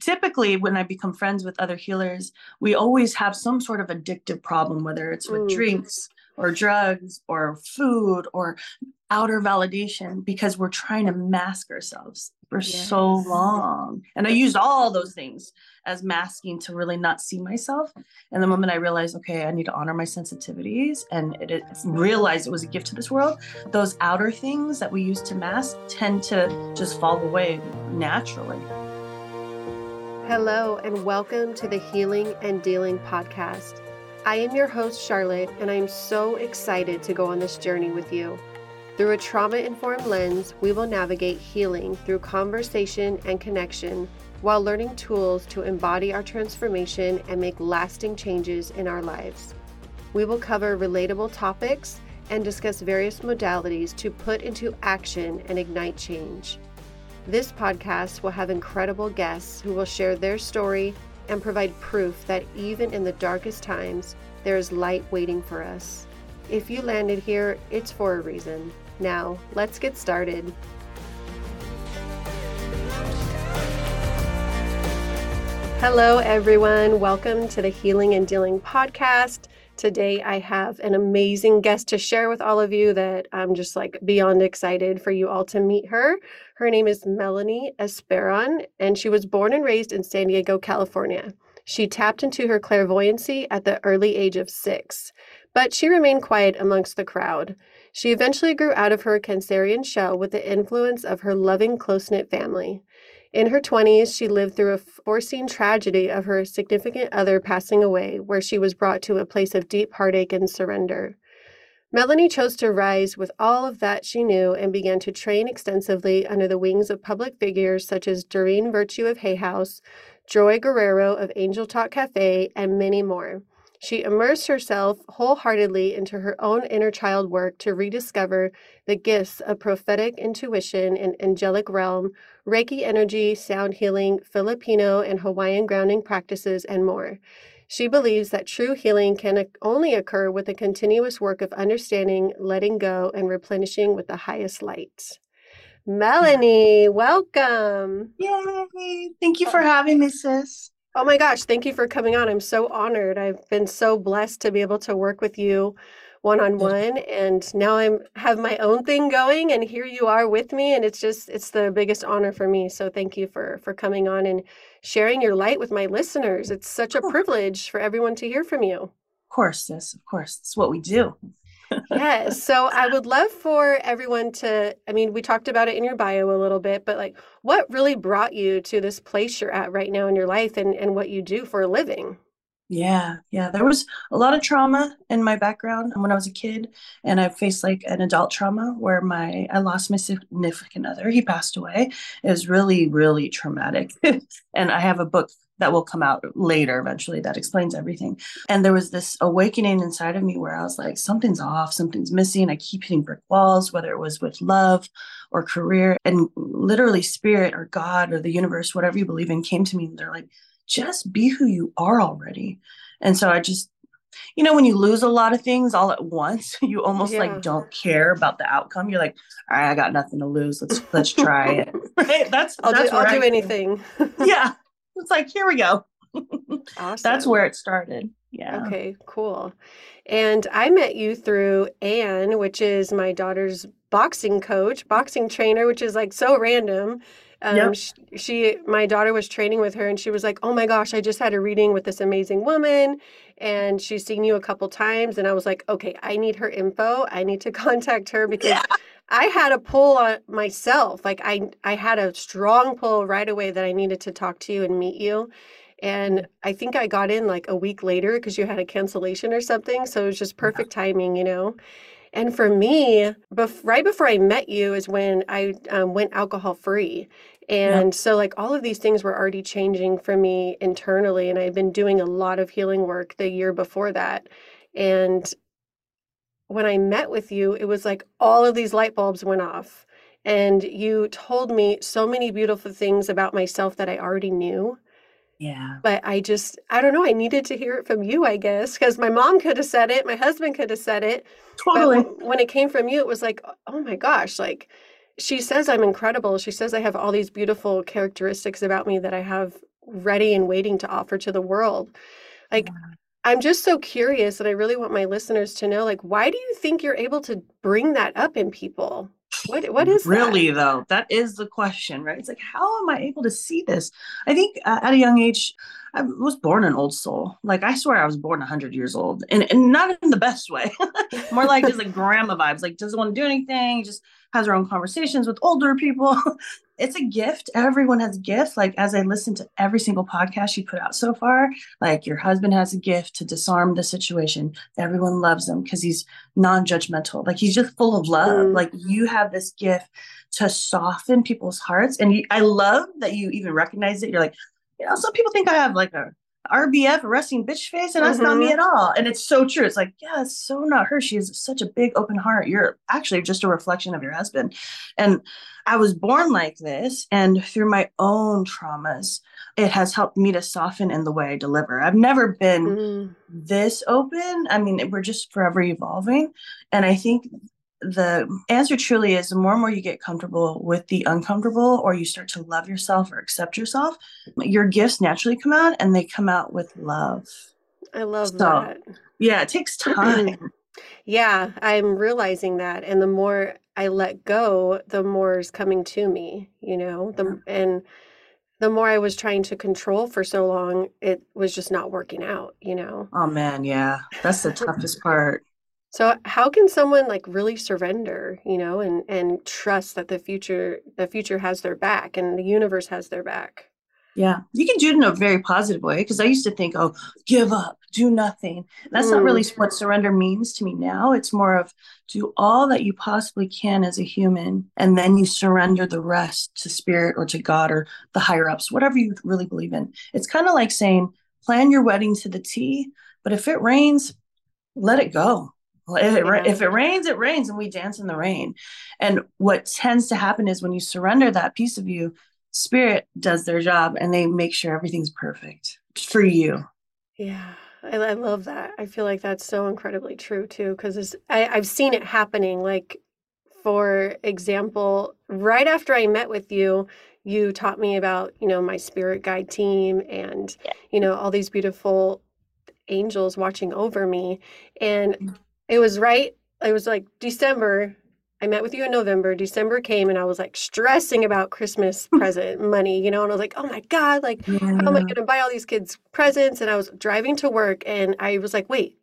typically when I become friends with other healers, we always have some sort of addictive problem, whether it's with mm. drinks or drugs or food or outer validation, because we're trying to mask ourselves for yes. so long. And I used all those things as masking to really not see myself. And the moment I realized, okay, I need to honor my sensitivities and it, it realized it was a gift to this world, those outer things that we use to mask tend to just fall away naturally. Hello, and welcome to the Healing and Dealing podcast. I am your host, Charlotte, and I am so excited to go on this journey with you. Through a trauma informed lens, we will navigate healing through conversation and connection while learning tools to embody our transformation and make lasting changes in our lives. We will cover relatable topics and discuss various modalities to put into action and ignite change. This podcast will have incredible guests who will share their story and provide proof that even in the darkest times, there is light waiting for us. If you landed here, it's for a reason. Now, let's get started. Hello, everyone. Welcome to the Healing and Dealing podcast. Today, I have an amazing guest to share with all of you that I'm just like beyond excited for you all to meet her. Her name is Melanie Esperan, and she was born and raised in San Diego, California. She tapped into her clairvoyancy at the early age of six, but she remained quiet amongst the crowd. She eventually grew out of her Cancerian shell with the influence of her loving, close knit family. In her 20s, she lived through a foreseen tragedy of her significant other passing away, where she was brought to a place of deep heartache and surrender. Melanie chose to rise with all of that she knew and began to train extensively under the wings of public figures such as Doreen Virtue of Hay House, Joy Guerrero of Angel Talk Cafe, and many more. She immersed herself wholeheartedly into her own inner child work to rediscover the gifts of prophetic intuition and angelic realm, Reiki energy, sound healing, Filipino and Hawaiian grounding practices, and more. She believes that true healing can only occur with a continuous work of understanding, letting go, and replenishing with the highest light. Melanie, welcome. Yay. Thank you oh for having me, sis. Oh my gosh, thank you for coming on. I'm so honored. I've been so blessed to be able to work with you one on one and now I'm have my own thing going and here you are with me and it's just it's the biggest honor for me. So thank you for for coming on and sharing your light with my listeners. It's such a privilege for everyone to hear from you. Of course, yes Of course. It's what we do yes. So I would love for everyone to, I mean, we talked about it in your bio a little bit, but like what really brought you to this place you're at right now in your life and, and what you do for a living? Yeah, yeah. There was a lot of trauma in my background when I was a kid, and I faced like an adult trauma where my I lost my significant other. He passed away. It was really, really traumatic. and I have a book that will come out later eventually that explains everything. And there was this awakening inside of me where I was like, something's off, something's missing. I keep hitting brick walls, whether it was with love or career. And literally, spirit or God or the universe, whatever you believe in, came to me and they're like, just be who you are already. And so I just, you know, when you lose a lot of things all at once, you almost yeah. like don't care about the outcome. You're like, all right, I got nothing to lose. Let's let's try it. right? That's I'll that's do, I'll do anything. yeah. It's like, here we go. awesome. That's where it started. Yeah. Okay, cool. And I met you through Anne, which is my daughter's boxing coach, boxing trainer, which is like so random. Um, yep. she, she, my daughter was training with her and she was like, oh my gosh, I just had a reading with this amazing woman and she's seen you a couple times. And I was like, okay, I need her info. I need to contact her because yeah. I had a pull on myself. Like I I had a strong pull right away that I needed to talk to you and meet you. And I think I got in like a week later because you had a cancellation or something. So it was just perfect timing, you know. And for me, bef- right before I met you is when I um, went alcohol free. And yep. so, like, all of these things were already changing for me internally. And I had been doing a lot of healing work the year before that. And when I met with you, it was like all of these light bulbs went off. And you told me so many beautiful things about myself that I already knew. Yeah. But I just, I don't know. I needed to hear it from you, I guess, because my mom could have said it, my husband could have said it. Totally. But when it came from you, it was like, oh my gosh, like she says I'm incredible. She says I have all these beautiful characteristics about me that I have ready and waiting to offer to the world. Like I'm just so curious and I really want my listeners to know like why do you think you're able to bring that up in people? What what is really that? though? That is the question, right? It's like how am I able to see this? I think uh, at a young age, I was born an old soul. Like I swear I was born 100 years old and, and not in the best way. More like just like grandma vibes, like doesn't want to do anything, just has her own conversations with older people. it's a gift. Everyone has a gift. Like as I listen to every single podcast you put out so far, like your husband has a gift to disarm the situation. Everyone loves him because he's non-judgmental. Like he's just full of love. Mm. Like you have this gift to soften people's hearts. And you, I love that you even recognize it. You're like, you know, some people think I have like a RBF, resting bitch face, and that's mm-hmm. not me mm-hmm. at all. And it's so true. It's like, yeah, it's so not her. She has such a big open heart. You're actually just a reflection of your husband. And I was born like this, and through my own traumas, it has helped me to soften in the way I deliver. I've never been mm. this open. I mean, we're just forever evolving. And I think the answer truly is the more and more you get comfortable with the uncomfortable or you start to love yourself or accept yourself your gifts naturally come out and they come out with love. I love so, that. yeah it takes time. Yeah i'm realizing that and the more i let go the more is coming to me you know? The and the more i was trying to control for so long it was just not working out you know? Oh man yeah. That's the toughest part so how can someone like really surrender, you know, and and trust that the future the future has their back and the universe has their back? Yeah, you can do it in a very positive way because I used to think, oh, give up, do nothing. That's mm. not really mm. what surrender means to me now. It's more of do all that you possibly can as a human, and then you surrender the rest to spirit or to God or the higher ups, whatever you really believe in. It's kind of like saying, plan your wedding to the T, but if it rains, let it go if it, yeah. if it rains, it rains, and we dance in the rain. And what tends to happen is when you surrender that piece of you, spirit does their job and they make sure everything's perfect for you. Yeah. I, I love that. I feel like that's so incredibly true too, because I've seen it happening. Like, for example, right after I met with you, you taught me about, you know, my spirit guide team and, yeah. you know, all these beautiful angels watching over me. And mm. It was right. It was like December. I met with you in November. December came and I was like stressing about Christmas present money, you know, and I was like, oh my God, like, yeah. how am I going to buy all these kids presents? And I was driving to work and I was like, wait,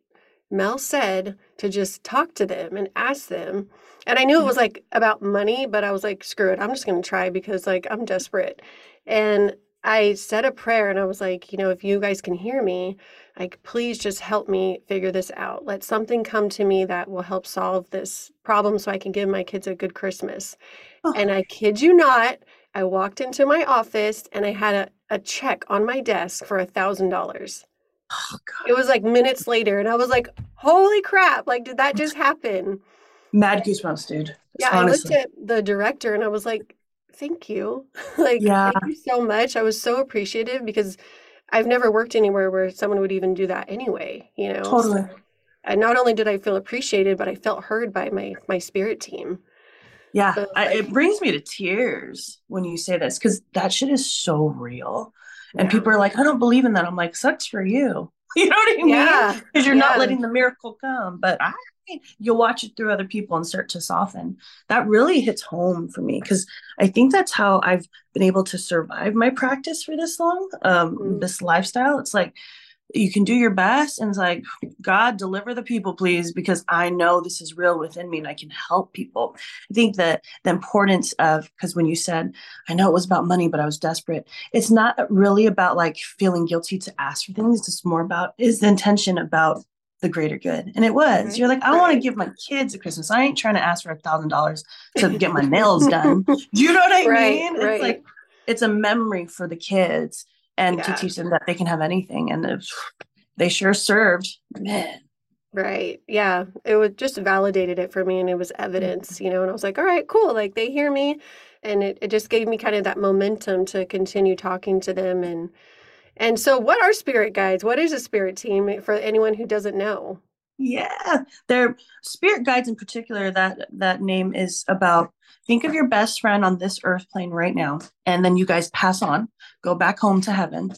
Mel said to just talk to them and ask them. And I knew it was mm-hmm. like about money, but I was like, screw it, I'm just going to try because like I'm desperate. And I said a prayer and I was like, you know, if you guys can hear me, like, please just help me figure this out. Let something come to me that will help solve this problem so I can give my kids a good Christmas. Oh. And I kid you not, I walked into my office and I had a, a check on my desk for a thousand dollars. Oh, it was like minutes later, and I was like, holy crap, like, did that just happen? Mad goosebumps, dude. Yeah, honestly. I looked at the director and I was like, thank you. like, yeah. thank you so much. I was so appreciative because I've never worked anywhere where someone would even do that anyway, you know. Totally. So, and not only did I feel appreciated, but I felt heard by my my spirit team. Yeah, so, I, it brings me to tears when you say this because that shit is so real. And yeah. people are like, I don't believe in that. I'm like, sucks for you. You know what I mean? Yeah. Because you're yeah. not letting the miracle come. But I you'll watch it through other people and start to soften. That really hits home for me because I think that's how I've been able to survive my practice for this long, um, mm. this lifestyle. It's like you can do your best and it's like, God, deliver the people, please, because I know this is real within me and I can help people. I think that the importance of, because when you said, I know it was about money, but I was desperate, it's not really about like feeling guilty to ask for things. It's more about, is the intention about the greater good. And it was. Mm-hmm. You're like, I want to give my kids a Christmas. I ain't trying to ask for a thousand dollars to get my nails done. Do you know what I right, mean? Right. It's like it's a memory for the kids and yeah. to teach them that they can have anything. And they sure served. Man. Right. Yeah. It was just validated it for me and it was evidence, mm-hmm. you know, and I was like, all right, cool. Like they hear me. And it, it just gave me kind of that momentum to continue talking to them and and so, what are spirit guides? What is a spirit team eh, for anyone who doesn't know? Yeah, their spirit guides in particular. That that name is about. Think of your best friend on this earth plane right now, and then you guys pass on, go back home to heaven,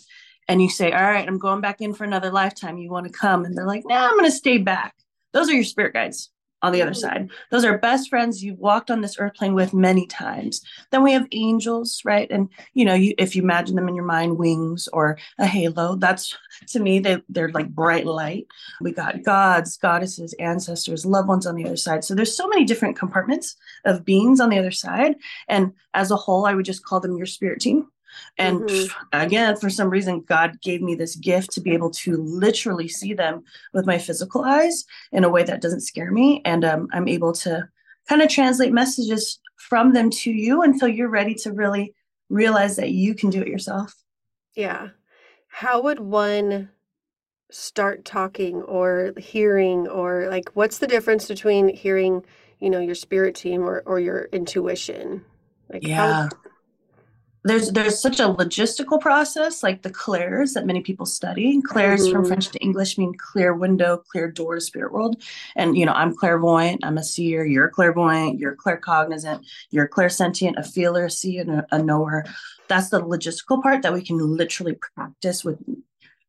and you say, "All right, I'm going back in for another lifetime. You want to come?" And they're like, "Nah, I'm going to stay back." Those are your spirit guides on the other mm-hmm. side. Those are best friends you've walked on this earth plane with many times. Then we have angels, right? And you know, you if you imagine them in your mind, wings or a halo, that's to me they they're like bright light. We got gods, goddesses, ancestors, loved ones on the other side. So there's so many different compartments of beings on the other side. And as a whole, I would just call them your spirit team. And mm-hmm. again, for some reason, God gave me this gift to be able to literally see them with my physical eyes in a way that doesn't scare me. And um, I'm able to kind of translate messages from them to you until you're ready to really realize that you can do it yourself. Yeah. How would one start talking or hearing or like what's the difference between hearing, you know, your spirit team or, or your intuition? Like yeah. How, there's there's such a logistical process like the clairs that many people study clairs mm-hmm. from french to english mean clear window clear door to spirit world and you know i'm clairvoyant i'm a seer you're clairvoyant you're claircognizant you're clairsentient a feeler a seer and a, a knower that's the logistical part that we can literally practice with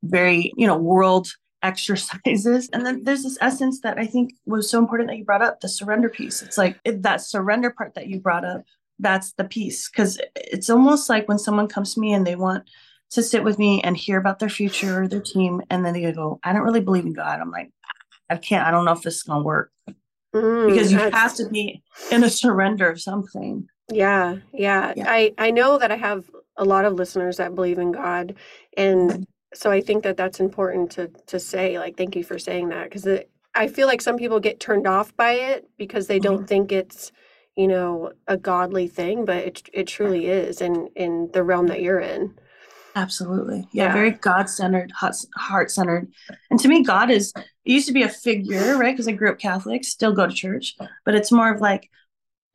very you know world exercises. And then there's this essence that I think was so important that you brought up the surrender piece. It's like it, that surrender part that you brought up that's the piece. Because it's almost like when someone comes to me and they want to sit with me and hear about their future or their team and then they go i don't really believe in god. I'm like i can't. I don't know if this is going to work. Mm, because you have to be in a surrender of something. Yeah, yeah. Yeah. I i know that i have a lot of listeners that believe in god and mm-hmm. so i think that that's important to to say like thank you for saying that because i feel like some people get turned off by it because they don't mm-hmm. think it's you know a godly thing but it it truly is in in the realm that you're in. Absolutely. Yeah, yeah. very god-centered heart-centered. And to me god is it used to be a figure right? Because i grew up catholic still go to church but it's more of like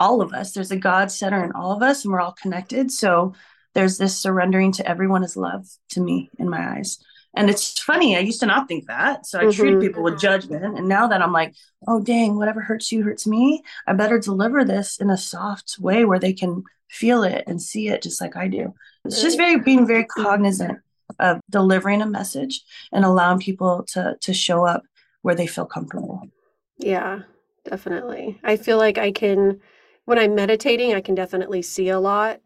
all of us. There's a god center in all of us and we're all connected. So there's this surrendering to everyone is love to me in my eyes and it's funny, I used to not think that. So I mm-hmm. treated people with judgment. And now that I'm like, oh, dang, whatever hurts you hurts me, I better deliver this in a soft way where they can feel it and see it just like I do. It's just very being very cognizant of delivering a message and allowing people to to show up where they feel comfortable. Yeah, definitely. I feel like I can when I'm meditating, I can definitely see a lot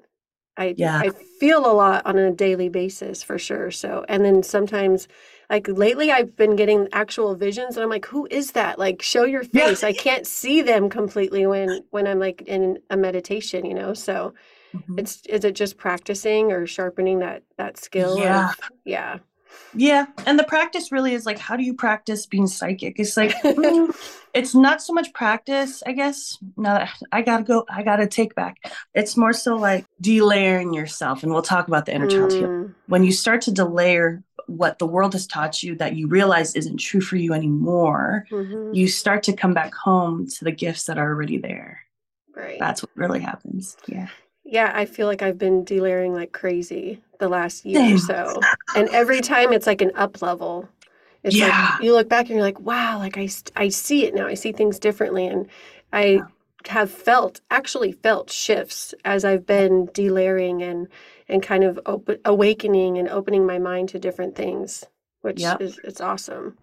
I yeah. I feel a lot on a daily basis for sure. So and then sometimes like lately I've been getting actual visions and I'm like, who is that? Like show your face. Yeah. I can't see them completely when when I'm like in a meditation, you know. So mm-hmm. it's is it just practicing or sharpening that that skill? Yeah. Of, yeah. Yeah. And the practice really is like, how do you practice being psychic? It's like, mm, it's not so much practice, I guess. Now I gotta go, I gotta take back. It's more so like delayering yourself. And we'll talk about the inner child mm. When you start to delayer what the world has taught you that you realize isn't true for you anymore, mm-hmm. you start to come back home to the gifts that are already there. Right. That's what really happens. Yeah. Yeah, I feel like I've been delayering like crazy the last year or so. And every time it's like an up level. It's yeah. like you look back and you're like, wow, like I, I see it now. I see things differently. And I have felt, actually felt shifts as I've been delayering and, and kind of open, awakening and opening my mind to different things, which yep. is, it's awesome.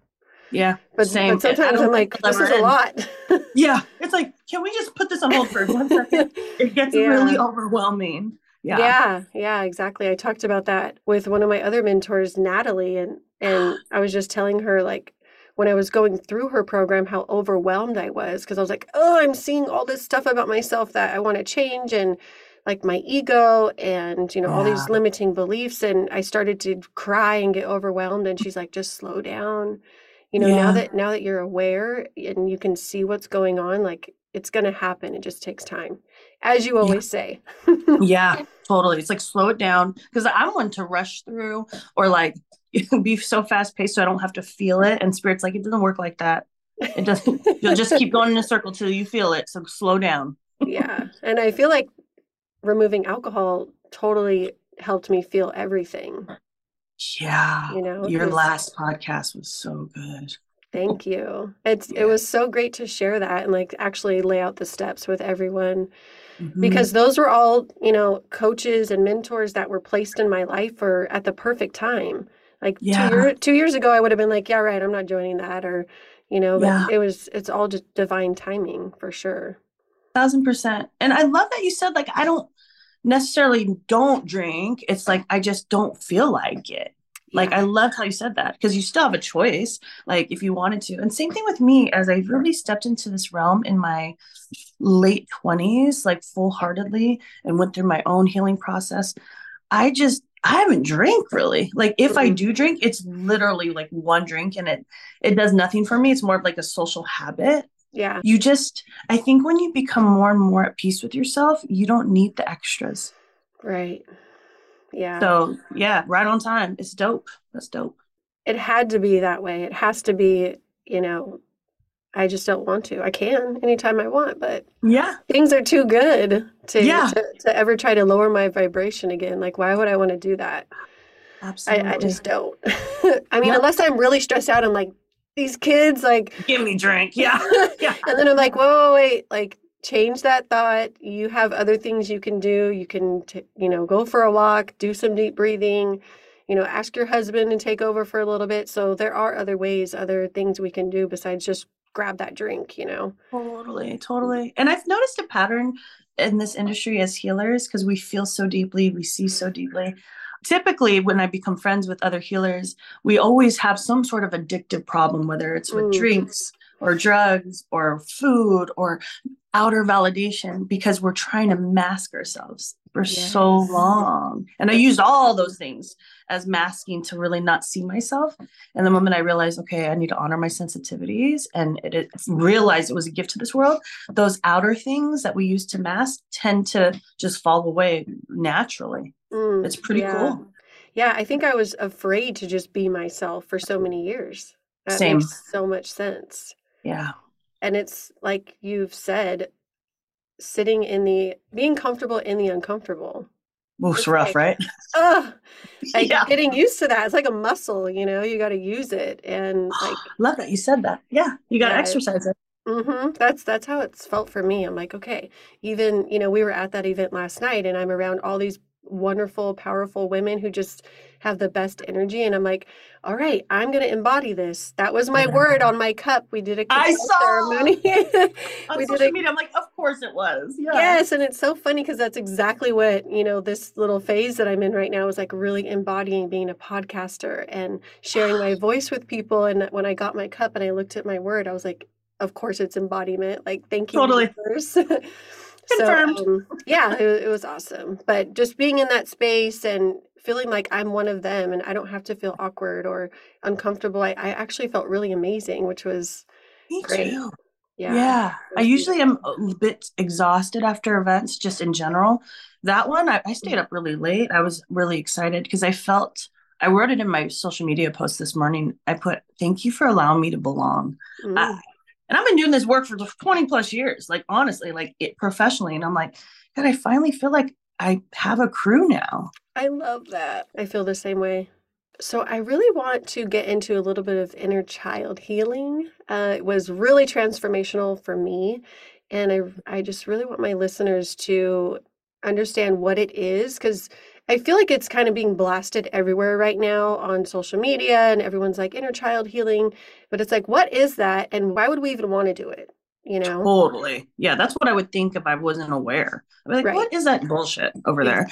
Yeah, but, same. but sometimes I'm like, this is a lot. yeah, it's like, can we just put this on hold for one second? It gets yeah. really overwhelming. Yeah. yeah, yeah, exactly. I talked about that with one of my other mentors, Natalie, and and I was just telling her like when I was going through her program how overwhelmed I was because I was like, oh, I'm seeing all this stuff about myself that I want to change and like my ego and you know yeah. all these limiting beliefs and I started to cry and get overwhelmed and she's like just slow down you know yeah. now that now that you're aware and you can see what's going on like it's going to happen it just takes time as you always yeah. say yeah totally it's like slow it down because i'm one to rush through or like be so fast paced so i don't have to feel it and spirit's like it doesn't work like that it doesn't you'll just keep going in a circle till you feel it so slow down yeah and i feel like removing alcohol totally helped me feel everything yeah. You know, your last podcast was so good. Thank you. It's yeah. it was so great to share that and like actually lay out the steps with everyone mm-hmm. because those were all, you know, coaches and mentors that were placed in my life for at the perfect time. Like yeah. two, year, two years ago I would have been like, yeah, right, I'm not joining that or you know, but yeah. it was it's all just divine timing for sure. Thousand percent. And I love that you said like I don't necessarily don't drink. It's like I just don't feel like it. Like I love how you said that because you still have a choice, like if you wanted to. And same thing with me as I really stepped into this realm in my late 20s, like full heartedly, and went through my own healing process. I just I haven't drank really. Like if I do drink, it's literally like one drink and it it does nothing for me. It's more of like a social habit. Yeah. You just I think when you become more and more at peace with yourself, you don't need the extras. Right. Yeah. So yeah, right on time. It's dope. That's dope. It had to be that way. It has to be, you know, I just don't want to. I can anytime I want, but yeah, things are too good to, yeah. to, to ever try to lower my vibration again. Like, why would I want to do that? Absolutely. I, I just don't. I mean, unless I'm really stressed out, I'm like, these kids, like, give me drink. Yeah. yeah. and then I'm like, whoa, wait, like, change that thought. You have other things you can do. You can t- you know go for a walk do some deep breathing you know ask your husband to take over for a little bit. So there are other ways other things we can do besides just grab that drink you know? Totally totally. And i've noticed a pattern in this industry as healers because we feel so deeply we see so deeply. Typically when i become friends with other healers we always have some sort of addictive problem whether it's with mm. drinks or drugs or food or outer validation because we're trying to mask ourselves for yes. so long. And I used all those things as masking to really not see myself. And the moment I realized, okay, I need to honor my sensitivities and it, it realized it was a gift to this world, those outer things that we use to mask tend to just fall away naturally. Mm, it's pretty yeah. cool. Yeah, I think I was afraid to just be myself for so many years. That Same. makes so much sense. Yeah. And it's like you've said, sitting in the being comfortable in the uncomfortable. It's rough, like, right? Uh, like yeah. getting used to that. It's like a muscle, you know, you got to use it. And like, love that you said that. Yeah. You got to yeah, exercise it. Mm-hmm. That's that's how it's felt for me. I'm like, okay, even you know, we were at that event last night, and I'm around all these wonderful, powerful women who just have the best energy. And I'm like, all right, I'm going to embody this. That was my word on my cup. We did a I saw ceremony. on we social did a, media. I'm like, of course it was. Yeah. Yes, and it's so funny because that's exactly what you know. This little phase that I'm in right now is like really embodying being a podcaster and sharing my voice with people. And when I got my cup and I looked at my word, I was like, of course it's embodiment. Like, thank you. Totally. Confirmed. So, um, yeah, it, it was awesome. But just being in that space and feeling like I'm one of them and I don't have to feel awkward or uncomfortable. I, I actually felt really amazing, which was Me great. Too. Yeah. Yeah. I usually am a bit exhausted after events just in general. That one, I, I stayed up really late. I was really excited because I felt I wrote it in my social media post this morning. I put, thank you for allowing me to belong. Mm. I, and I've been doing this work for 20 plus years, like honestly, like it professionally. And I'm like, God, I finally feel like I have a crew now. I love that. I feel the same way. So I really want to get into a little bit of inner child healing. Uh, it was really transformational for me, and I I just really want my listeners to understand what it is because I feel like it's kind of being blasted everywhere right now on social media, and everyone's like inner child healing, but it's like, what is that, and why would we even want to do it? you know totally yeah that's what i would think if i wasn't aware i'd be like right. what is that bullshit over there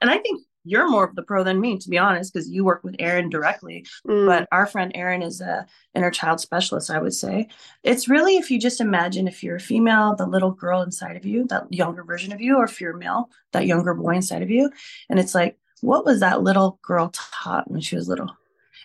and i think you're more of the pro than me to be honest because you work with Erin directly. Mm. but our friend Erin is a inner child specialist i would say. It's really if you just imagine if you're a female the little girl inside of you that younger version of you or if you're male that younger boy inside of you and it's like what was that little girl taught when she was little?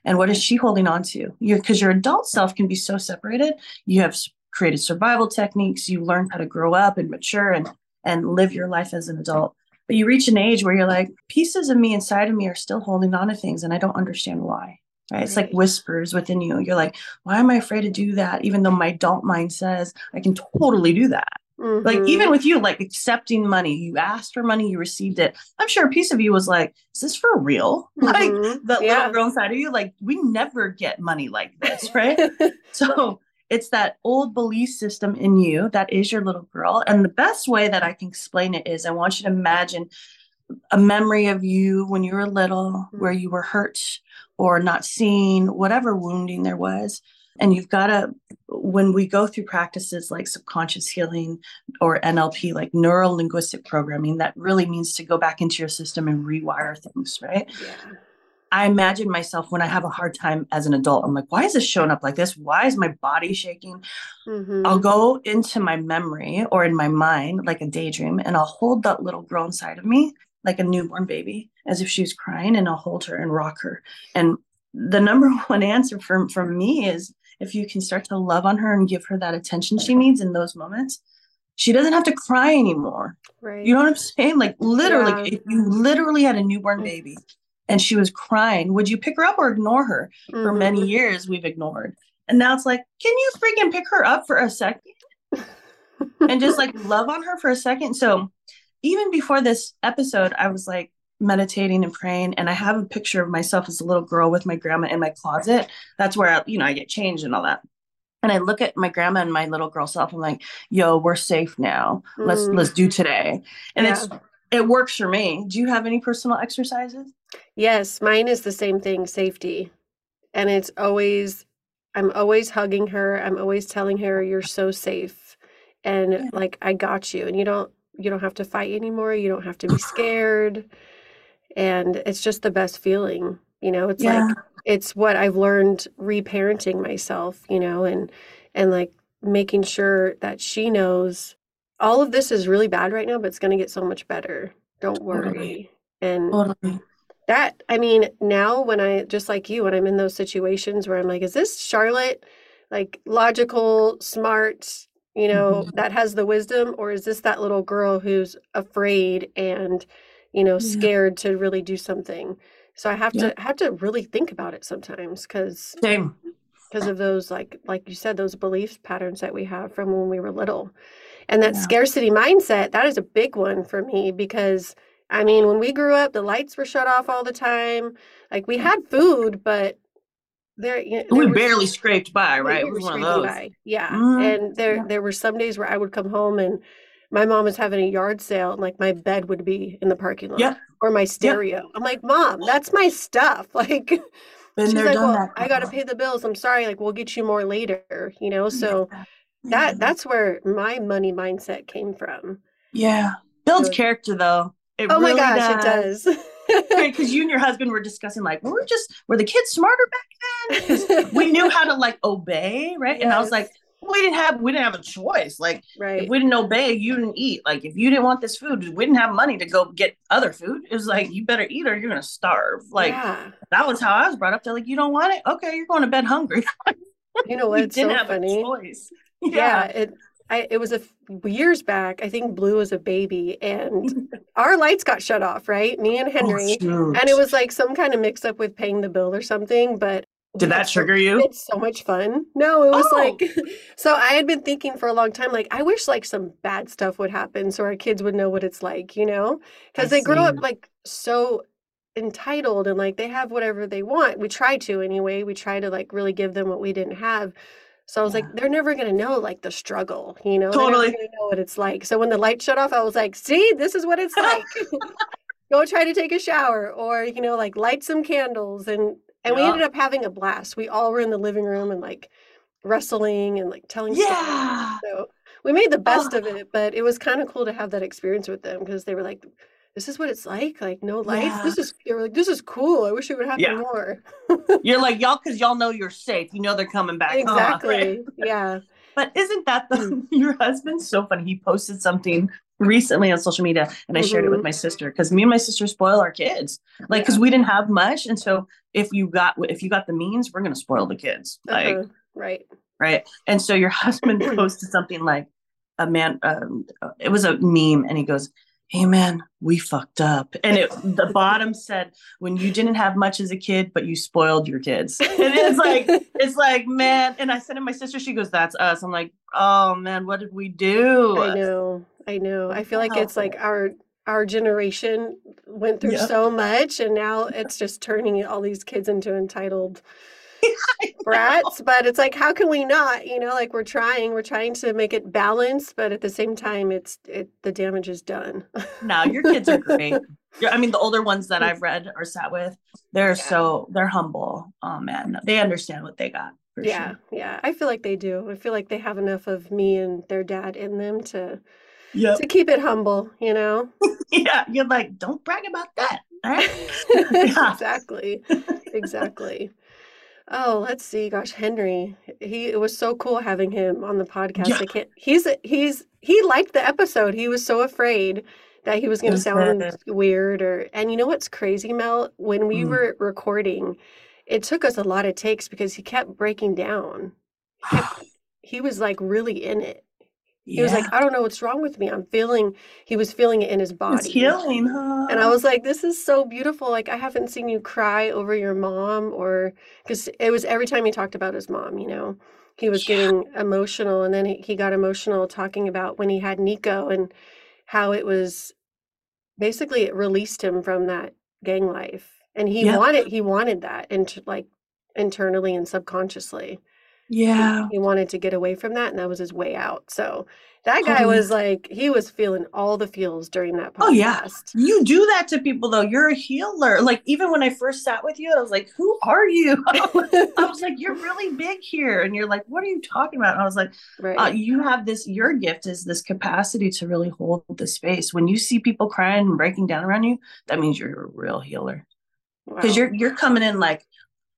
And what is she holding on to? Because your adult self can be so separated. You have created survival techniques. You learn how to grow up and mature and and live your life as an adult but you reach an age where you're like pieces of me inside of me are still holding on to things and i don't understand why right it's like whispers within you you're like why am i afraid to do that even though my adult mind says i can totally do that Mm-hmm. Like even with you, like accepting money, you asked for money, you received it. I'm sure a piece of you was like, "Is this for real?" Mm-hmm. Like the yeah. little girl inside of you, like we never get money like this, right? so it's that old belief system in you that is your little girl. And the best way that I can explain it is, I want you to imagine a memory of you when you were little, mm-hmm. where you were hurt or not seen, whatever wounding there was and you've got to when we go through practices like subconscious healing or nlp like neuro linguistic programming that really means to go back into your system and rewire things right yeah. I imagine myself when i have a hard time as an adult i'm like why is this showing up like this why is my body shaking mm-hmm. i'll go into my memory or in my mind like a daydream and i'll hold that little girl inside of me like a newborn baby as if she was crying and i'll hold her and rock her and the number one answer from from me is if you can start to love on her and give her that attention she needs in those moments, she doesn't have to cry anymore. Right. You know what I'm saying? Like literally, yeah. if you literally had a newborn baby and she was crying, would you pick her up or ignore her? Mm-hmm. For many years, we've ignored. And now it's like, can you freaking pick her up for a second? and just like love on her for a second. So even before this episode, I was like, meditating and praying and i have a picture of myself as a little girl with my grandma in my closet that's where I, you know i get changed and all that and i look at my grandma and my little girl self i'm like yo we're safe now let's mm. let's do today and yeah. it's it works for me do you have any personal exercises yes mine is the same thing safety and it's always i'm always hugging her i'm always telling her you're so safe and yeah. like i got you and you don't you don't have to fight anymore you don't have to be scared and it's just the best feeling you know it's yeah. like it's what i've learned reparenting myself you know and and like making sure that she knows all of this is really bad right now but it's going to get so much better don't worry totally. and totally. That i mean now when i just like you when i'm in those situations where i'm like is this charlotte like logical smart you know mm-hmm. that has the wisdom or is this that little girl who's afraid and you know, yeah. scared to really do something. So I have yeah. to have to really think about it sometimes because same because of those like like you said those belief patterns that we have from when we were little and that yeah. scarcity mindset that is a big one for me because i mean when we grew up the lights were shut off all the time like we had food but there, you know, there we was, barely scraped by right we was one of those by. yeah mm-hmm. and there yeah. there were some days where i would come home and my mom was having a yard sale and like my bed would be in the parking lot yeah. or my stereo. Yeah. I'm like, Mom, that's my stuff. Like she's like, Well, I gotta pay the bills. I'm sorry, like we'll get you more later, you know? So that that's where my money mindset came from. Yeah. Builds so, character though. It oh really my gosh, does. it does. Because you and your husband were discussing like, we are just were the kids smarter back then? we knew how to like obey, right? Yes. And I was like, we didn't have we didn't have a choice. Like right. if we didn't obey, you didn't eat. Like if you didn't want this food, we didn't have money to go get other food. It was like you better eat or you're gonna starve. Like yeah. that was how I was brought up. They're like, you don't want it? Okay, you're going to bed hungry. you know what? didn't so have funny. a choice. Yeah. yeah, it I it was a years back. I think Blue was a baby, and our lights got shut off. Right, me and oh, Henry, oh, and it was like some kind of mix up with paying the bill or something. But did that trigger you? It's so much fun. No, it was oh. like so I had been thinking for a long time like I wish like some bad stuff would happen so our kids would know what it's like, you know? Cuz they grow up like so entitled and like they have whatever they want. We try to anyway. We try to like really give them what we didn't have. So I was yeah. like, they're never gonna know like the struggle, you know? Totally know what it's like. So when the light shut off, I was like, see, this is what it's like. Go try to take a shower or, you know, like light some candles and and yeah. we ended up having a blast. We all were in the living room and like wrestling and like telling yeah. stories. So we made the best oh. of it, but it was kind of cool to have that experience with them because they were like, this is what it's like, like no life. Yeah. This is were like, this is cool. I wish it would happen yeah. more. you're like y'all because y'all know you're safe. You know they're coming back. Exactly. right? Yeah. But isn't that the mm. your husband's so funny? He posted something recently on social media and I mm-hmm. shared it with mm-hmm. my sister because me and my sister spoil our kids. Like because yeah. we didn't have much. And so if you got if you got the means, we're gonna spoil the kids. Uh-huh. Like right. Right. And so your husband posted something like a man um, it was a meme and he goes, hey man, we fucked up. And it the bottom said, when you didn't have much as a kid, but you spoiled your kids. And it's like, it's like, man. And I said to my sister, she goes, That's us. I'm like, oh man, what did we do? I know. I know. I feel like oh. it's like our our generation went through yep. so much and now it's just turning all these kids into entitled brats but it's like how can we not? You know like we're trying we're trying to make it balanced but at the same time it's it the damage is done. No your kids are great. I mean the older ones that i've read or sat with they're yeah. so they're humble um, oh man they understand what they got yeah sure. yeah i feel like they do. I feel like they have enough of me and their dad in them to yep. to keep it humble you know? Yeah you're like don't brag about that. Right? exactly. Exactly Oh, let's see. Gosh, Henry, he it was so cool having him on the podcast. Yeah. I can't. He's he's he liked the episode. He was so afraid that he was going to sound weird or. And you know what's crazy, Mel? When we mm. were recording, it took us a lot of takes because he kept breaking down. He, kept, he was like really in it. He yeah. was like, I don't know what's wrong with me. I'm feeling, he was feeling it in his body. It's healing, huh? And I was like, this is so beautiful. Like, I haven't seen you cry over your mom or, because it was every time he talked about his mom, you know, he was yeah. getting emotional. And then he, he got emotional talking about when he had Nico and how it was basically it released him from that gang life. And he wanted, he wanted that and like internally and subconsciously. Yeah. He, he, wanted to get away from that, and that was his way out. So that guy was like, he was feeling all the feels during that podcast. Oh, yeah. You do that to people, though. You're a healer. Like, even when I first sat with you, I was like, who are you? I was like, you're really big here. And you're like, what are you talking about? And I was like, right. Uh, you have this, your gift is this capacity to really hold the space. When you see people crying and breaking down around you, that means you're a real healer. Because wow. you're you're coming in like,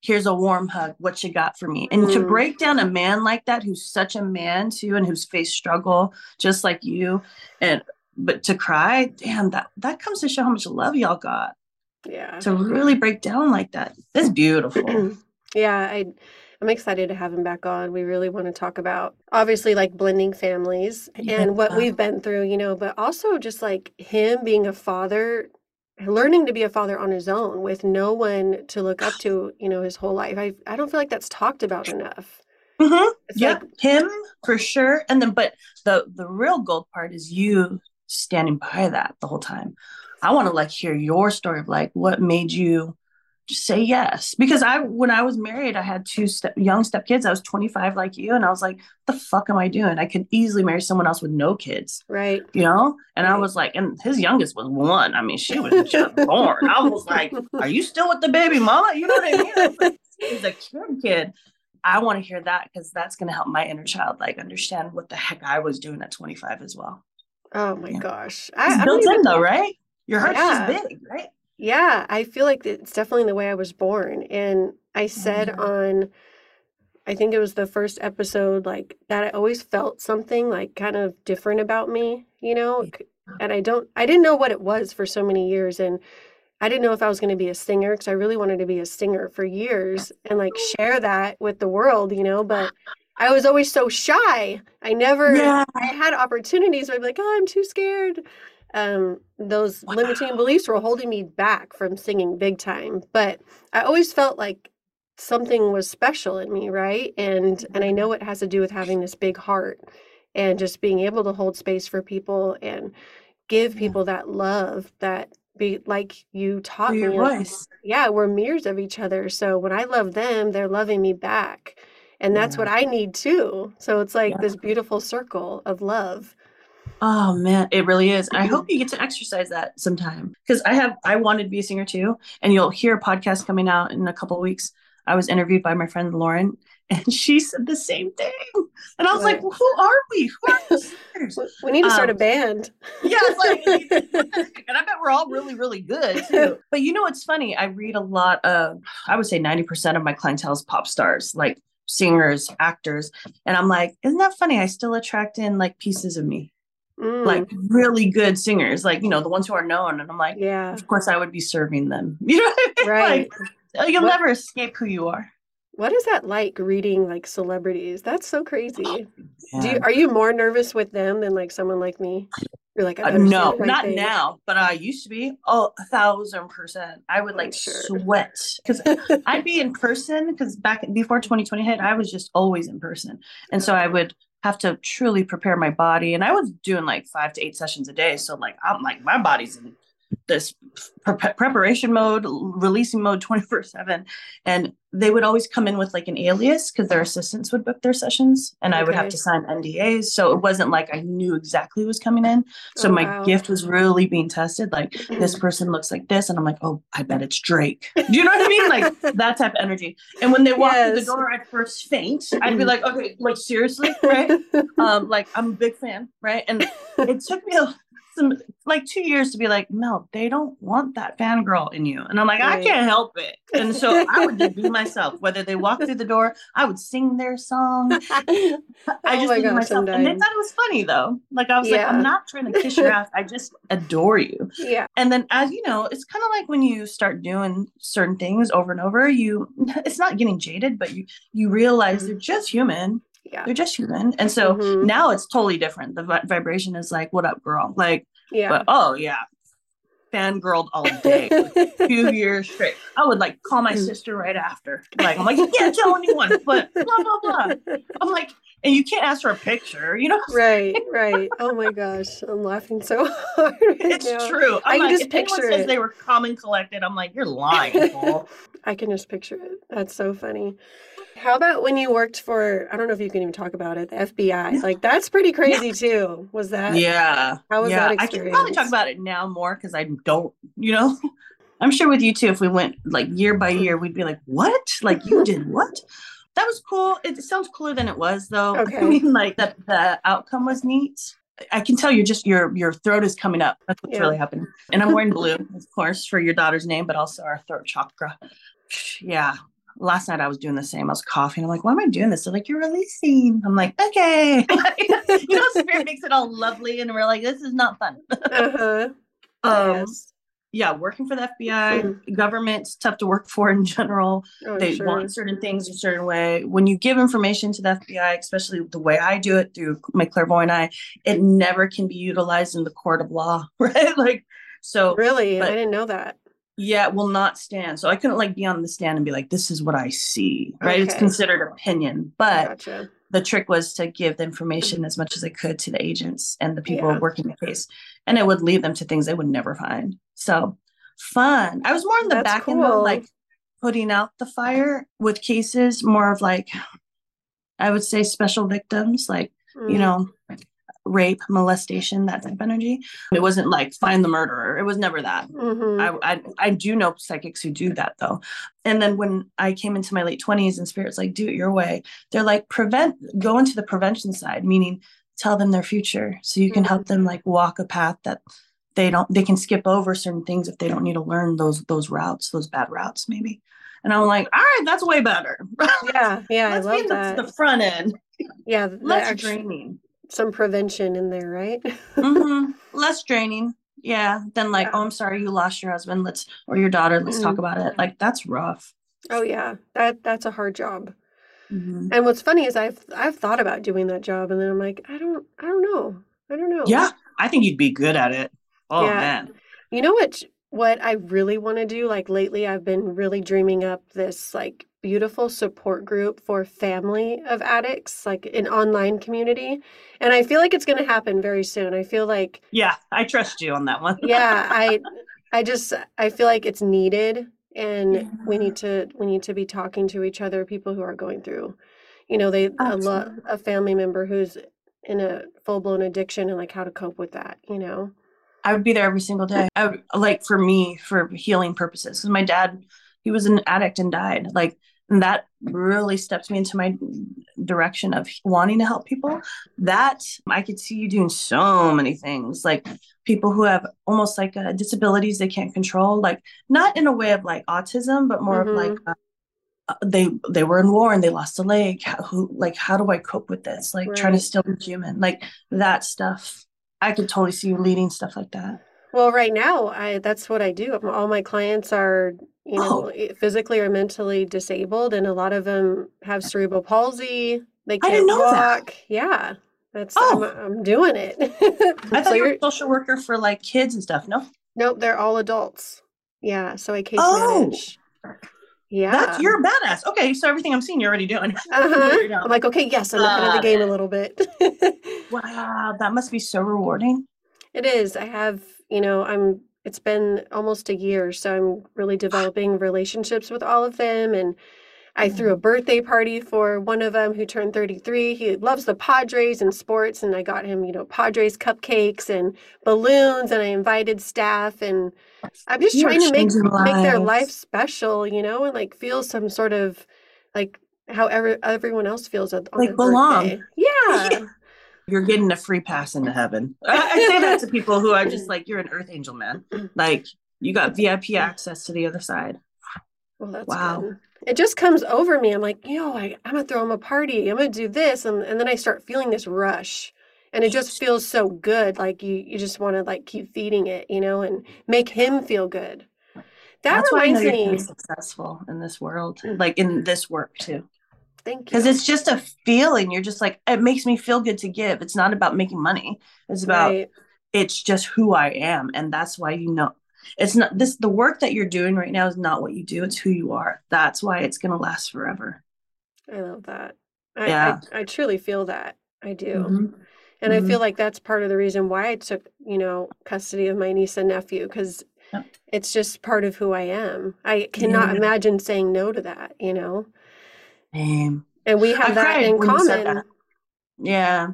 here's a warm hug what you got for me? And mm. to break down a man like that who's such a man too and who's faced struggle just like you and but to cry damn that that comes to show how much love y'all got. Yeah. To really break down like that that's beautiful. Yeah i i'm excited to have him back on. We really want to talk about obviously like blending families yeah. and what we've been through you know but also just like him being a father learning to be a father on his own with no one to look up to, you know, his whole life. I I don't feel like that's talked about enough. Mm-hmm. Yeah, like, him for sure. And then, but the the real gold part is you standing by that the whole time. I want to like hear your story of like what made you just say yes. Because i when i was married i had two step, young step kids i was 25 like you and i was like the fuck am i doing? I could easily marry someone else with no kids right. you know? And right. i was like and his youngest was one. I mean she was just born. I was like are you still with the baby mama? You know what i mean? He's a kid kid. I want to hear that because that's going to help my inner child like understand what the heck i was doing at 25 as well. Oh my yeah. gosh. I, built in though right? Your heart's yeah. just big right yeah, I feel like it's definitely the way I was born. And I said mm-hmm. on, I think it was the first episode, like that I always felt something like kind of different about me, you know? And I don't, I didn't know what it was for so many years. And I didn't know if I was going to be a singer because I really wanted to be a singer for years and like share that with the world, you know? But I was always so shy. I never, yeah. I had opportunities, but I'd be like, oh, I'm too scared um, those wow. limiting beliefs were holding me back from singing big time. But I always felt like something was special in me, right? And and I know it has to do with having this big heart and just being able to hold space for people and give people that love that be like you taught me. Voice. Yeah, we're mirrors of each other. So when I love them, they're loving me back. And that's yeah. what I need too. So it's like yeah. this beautiful circle of love. Oh man, it really is. I hope you get to exercise that sometime because I have I wanted to be a singer too, and you'll hear a podcast coming out in a couple of weeks. I was interviewed by my friend Lauren, and she said the same thing, and I was like, "Who are we? Who are the singers? We need to start um, a band." Yeah, like, and I bet we're all really, really good too. But you know, it's funny. I read a lot of, I would say, ninety percent of my clientele is pop stars, like singers, actors, and I'm like, isn't that funny? I still attract in like pieces of me mm. like really good singers, like you know the ones who are known. And I'm like, yeah, of course I would be serving them. You know, I mean? right? Like, you'll what, never escape who you are. What is that like reading like celebrities? That's so crazy. Oh, Do you, are you more nervous with them than like someone like me? You're like, Uh, no, right not thing. now, but I used to be. Oh, a thousand percent. I would like sure. sweat because I'd be in person because back before 2020 hit, I was just always in person. And so I would have to truly prepare my body. And I was doing like five to eight sessions a day. So like I'm like my body's in this pre- preparation mode, releasing mode 24 7. And they would always come in with like an alias because their assistants would book their sessions and I would have to sign NDAs. So it wasn't like I knew exactly who was coming in. So Oh, my wow. gift was really being tested. Like this person looks like this. And I'm like, oh, I bet it's Drake. Do you know what I mean? Like that type of energy. And when they walk through the door, I'd first faint. I'd be like, okay, like seriously, right? um, like I'm a big fan, right? And it took me a, some like two years to be like, Mel, they don't want that fangirl in you. And I'm like, I can't help it. And so I would just be myself. Whether they walk through the door, I would sing their song. I Oh just my be myself. And they thought it was funny though. Like I was like, I'm not trying to kiss your ass. I just adore you. yeah. And then as you know, it's kind of like when you start doing certain things over and over, you it's not getting jaded, but you you realize they're just human. Yeah. They're just human. And so Mhm. now it's totally different. The vi- vibration is like, what up, girl? Like, Yeah. but oh yeah, fangirled all day. Two years straight. I would like call my sister right after. Like, I'm like, you can't tell anyone, but blah, blah, blah. I'm like, and you can't ask for a picture, you know? right, right. Oh my gosh, I'm laughing so hard. Right It's now. true. I I'm can like, just picture says it. they were and collected, I'm like, you're lying. I can just picture it. That's so funny. How about when you worked for, I don't know if you can even talk about it, the FBI? Like, that's pretty crazy too. Was that? yeah. How was yeah. that experience? I can probably talk about it now more because I don't, you know. I'm sure with you too, if we went like year by year, we'd be like, what? Like you hmm. did what? That was cool. It sounds cooler than it was though. Okay. I mean, like that the outcome was neat. I can tell you're just your your throat is coming up. That's what's Yeah. really happening. And I'm wearing blue, of course, for your daughter's name, but also our throat chakra. Yeah. Last night I was doing the same. I was coughing. I'm like, why am I doing this? They're like, you're releasing. I'm like, okay. you know, spirit makes it all lovely, and we're like, this is not fun. Uh-huh. Um, yes. yeah, working for the FBI, government, it's tough to work for in general. Oh, they sure. want certain things a certain way. When you give information to the FBI, especially the way I do it through my clairvoyant eye, it never can be utilized in the court of law, right? Like, so Really? but- I didn't know that. Yeah, will not stand. So I couldn't like be on the stand and be like, this is what I see, right? It's considered opinion, but Gotcha. the trick was to give the information as much as I could to the agents and the people Yeah. working the case, and it would lead them to things they would never find. So fun. I was more in the That's back end, though, cool. like putting out the fire with cases, more of like I would say special victims, like you Mm. know, rape, molestation, that type of energy. It wasn't like find the murderer. It was never that. Mhm. I, I I do know psychics who do that though. And then when I came into my late twenties and spirits like do it your way, they're like prevent go into the prevention side, meaning tell them their future so you can help them like walk a path that they don't they can skip over certain things if they don't need to learn those those routes, those bad routes maybe. And I'm like, all right, that's way better. yeah, yeah, I Let's be love the, that. the front end. yeah, Less actu- draining. Some prevention in there, right? Mhm. Less draining. Yeah. Then like, Yeah. oh, I'm sorry you lost your husband. Let's or your daughter. Let's talk Mhm. about it. Like that's rough. oh yeah, that that's a hard job. Mhm. And what's funny is I've I've thought about doing that job, and then I'm like, I don't I don't know, I don't know. Yeah, I think you'd be good at it. Oh Yeah. man. You know what what I really want to do? Like lately I've been really dreaming up this like beautiful support group for family of addicts, like an online community. And I feel like it's going to happen very soon. I feel like Yeah, I trust you on that one. yeah, I I just I feel like it's needed and we need to we need to be talking to each other people who are going through you know they a Absolutely. a family member who's in a full-blown addiction and like how to cope with that, you know. I would be there every single day. I would like for me for healing purposes. Because my dad, he was an addict and died. Like and that really stepped me into my direction of wanting to help people. That I could see you doing so many things, like people who have almost like uh, disabilities they can't control, like not in a way of like autism, but more of like uh, uh, they they were in war and they lost a leg. How, who like how do I cope with this? Like trying to still be human, like that stuff. I could totally see you leading stuff like that. Well, right now, I that's what I do. All my clients are, you know, Oh. physically or mentally disabled, and a lot of them have cerebral palsy. They can't know that. walk. Yeah, That's Oh. I'm, I'm doing it. I So thought you were you're- a social worker for like kids and stuff. No, nope, they're all adults. Yeah, so I case Oh. manage. Yeah. that's you're a badass. Okay, so everything I'm seeing, you're already doing. uh-huh. I'm like, okay, yes, I'm ahead of the game a little bit. wow, that must be so rewarding. It is. I have, you know, I'm it's been almost a year, so I'm really ah. developing relationships with all of them and I threw a mm-hmm. birthday party for one of them who turned 33. He loves the Padres and sports and I got him, you know, Padres cupcakes and balloons and I invited staff and I'm just You trying to make make their life special, you know, and like feel some sort of like how ever, everyone else feels on Like belong. birthday. Yeah. You're getting a free pass into heaven. I, I say that to people who are just like, you're an earth angel, man. Like you got VIP access to the other side. Well, that's Wow. good. It just comes over me. I'm like, yo, I, I'm gonna throw him a party. I'm gonna do this, and, and then I start feeling this rush, and it just feels so good. Like you, you just want to like keep feeding it, you know, and make him feel good. That That's why I know you're me. successful in this world, Mm. like in this work too. Thank you. Because it's just a feeling. You're just like, it makes me feel good to give. It's not about making money. It's about right. it's just who I am. And that's why you know it's not this the work that you're doing right now is not what you do, it's who you are. That's why it's gonna last forever. I love that. I, Yeah. I, I truly feel that. I do. Mhm. And I Mhm. feel like that's part of the reason why I took, you know, custody of my niece and nephew because it's just part of who I am. I cannot Yeah. imagine saying no to that, you know. Same. And we have I that in when you said common. that. Yeah.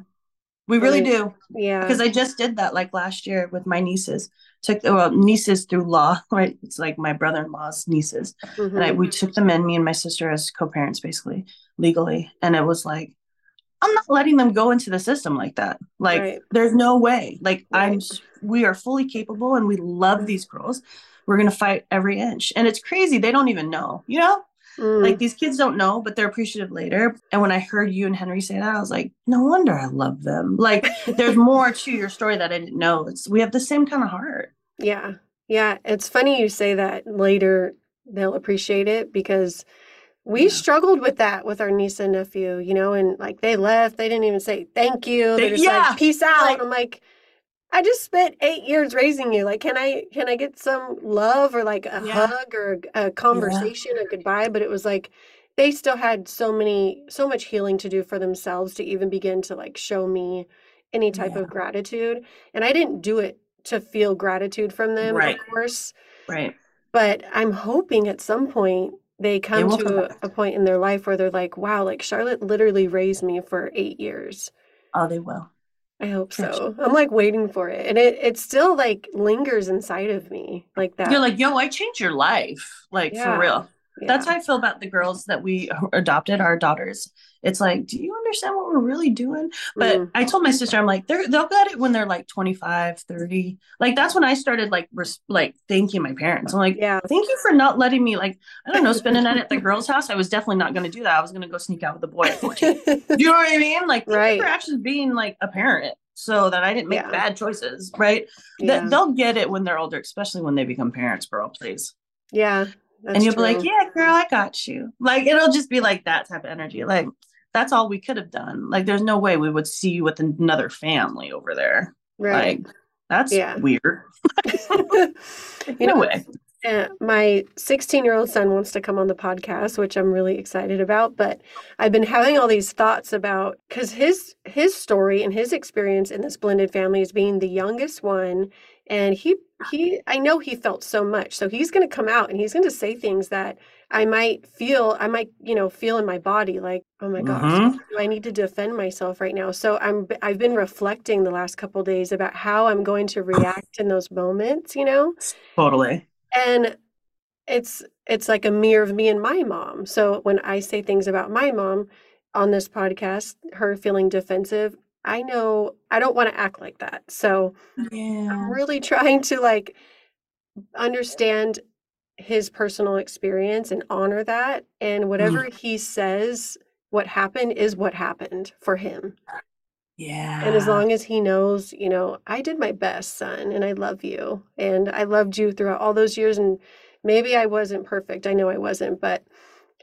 We really do. Yeah. Because I just did that like last year with my nieces. Took well, nieces through law, right? It's like my brother-in-law's nieces. and I, we mm-hmm. took them in, me and my sister as co-parents, basically legally, and it was like, I'm not letting them go into the system like that. Like, Right. there's no way. Like, I'm, we are fully capable, and we love these girls. We're gonna fight every inch, and it's crazy. They don't even know, you know. Mm. Like these kids don't know, but they're appreciative later. And when I heard you and Henry say that, I was like, no wonder I love them. Like, there's more to your story that I didn't know. It's we have the same kind of heart. Yeah. Yeah. It's funny you say that later they'll appreciate it because we Yeah. struggled with that with our niece and nephew, you know, and like they left, they didn't even say thank you. They- They're just yeah, like, peace out. like- I'm like, I just spent eight years raising you. Like, can I can I get some love or like a Yeah. hug or a conversation, a goodbye? But it was like they still had so many so much healing to do for themselves to even begin to like show me any type Yeah. of gratitude. And I didn't do it to feel gratitude from them, Right. of course. Right. But I'm hoping at some point they come to a point in their life where they're like, wow, like Charlotte literally raised me for eight years. Oh, they will. I hope so. I'm like waiting for it. And it, it still like lingers inside of me like that. You're like, yo, I changed your life. Like Yeah. for real. That's how I feel about the girls that we adopted, our daughters. It's like, do you understand what we're really doing? But Mm. I told my sister, I'm like, they're, they'll get it when they're like 25, 30. Like, that's when I started like, res- like thanking my parents. I'm like, Yeah. thank you for not letting me, like, I don't know, spend a night at the girl's house. I was definitely not going to do that. I was going to go sneak out with the boy at 14. do you know what I mean? Like, thank Right. you for actually being like a parent so that I didn't make Yeah. bad choices, right? yeah. That they'll get it when they're older, especially when they become parents, girl, please yeah. That's and you'll be like, "Yeah, girl, I got you." Like it'll just be like that type of energy. Like that's all we could have done. Like there's no way we would see you with another family over there. Right. Like that's Yeah. weird. you no know, way. Uh, my 16 year old son wants to come on the podcast, which I'm really excited about. But I've been having all these thoughts about because his his story and his experience in this blended family is being the youngest one, and he he I know he felt so much, so he's going to come out and he's going to say things that I might feel I might you know feel in my body like oh my gosh Mhm. do I need to defend myself right now. So I'm I've been reflecting the last couple days about how I'm going to react in those moments, you know Totally. and it's it's like a mirror of me and my mom so when i say things about my mom on this podcast her feeling defensive i know i don't want to act like that so Yeah. i'm really trying to like understand his personal experience and honor that and mm-hmm. whatever he says what happened is what happened for him Yeah. and as long as he knows, you know, I did my best, son, and I love you. And I loved you throughout all those years. And maybe I wasn't perfect. I know I wasn't, but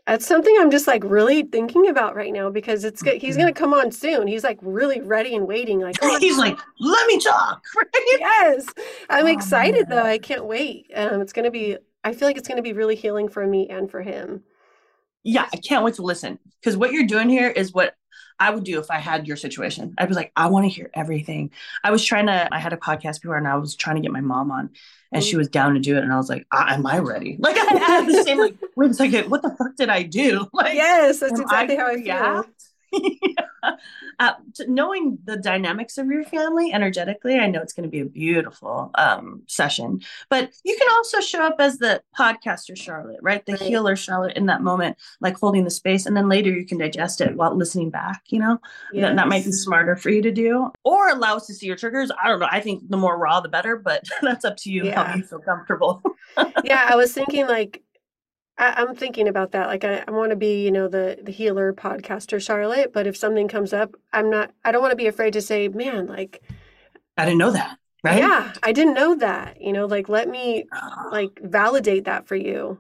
That's something I'm just like really thinking about right now because it's good. He's going to Mm-hmm. come on soon. He's like really ready and waiting. Like, oh, He's like, let me talk. Right? yes, I'm Oh, excited though. I can't wait. Um, it's going to be, I feel like it's going to be really healing for me and for him. Yeah, I can't wait to listen because what you're doing here is what I would do if I had your situation. I'd be like, I want to hear everything. I was trying to, I had a podcast before and I was trying to get my mom on and she was down to do it. And I was like, "Ah, Am I ready? Like, I had the same, like, wait a second, what the fuck did I do? Like, Yes, that's exactly how I feel. yeah. uh, knowing the dynamics of your family energetically, I know it's going to be a beautiful um, session. But you can also show up as the podcaster Charlotte, right? The Right. healer Charlotte in that moment, like holding the space, and then later you can digest it while listening back. You know, that, that might be smarter for you to do, or allow us to see your triggers. I don't know. I think the more raw, the better. But that's up to you Yeah. how you feel comfortable. yeah, I was thinking like I, I'm thinking about that. Like I, I want to be, you know, the the healer podcaster Charlotte, but if something comes up, I'm not I don't want to be afraid to say, man, like I didn't know that, right? yeah, I didn't know that. You know, like let me Uh, like validate that for you.